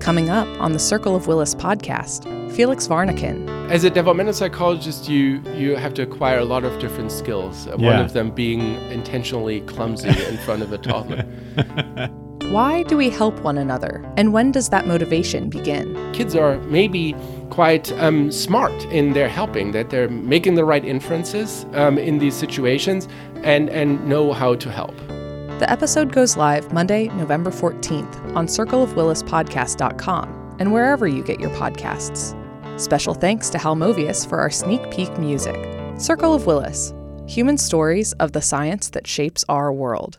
Coming up on the Circle of Willis podcast, Felix Warneken. As a developmental psychologist, you you have to acquire a lot of different skills. Uh, One of them being intentionally clumsy in front of a toddler. Why do we help one another, and when does that motivation begin? Kids are maybe quite um, smart in their helping, that they're making the right inferences um, in these situations and, and know how to help. The episode goes live Monday, November 14th on circleofwillispodcast.com and wherever you get your podcasts. Special thanks to Hal Movius for our sneak peek music. Circle of Willis Human Stories of the Science That Shapes Our World.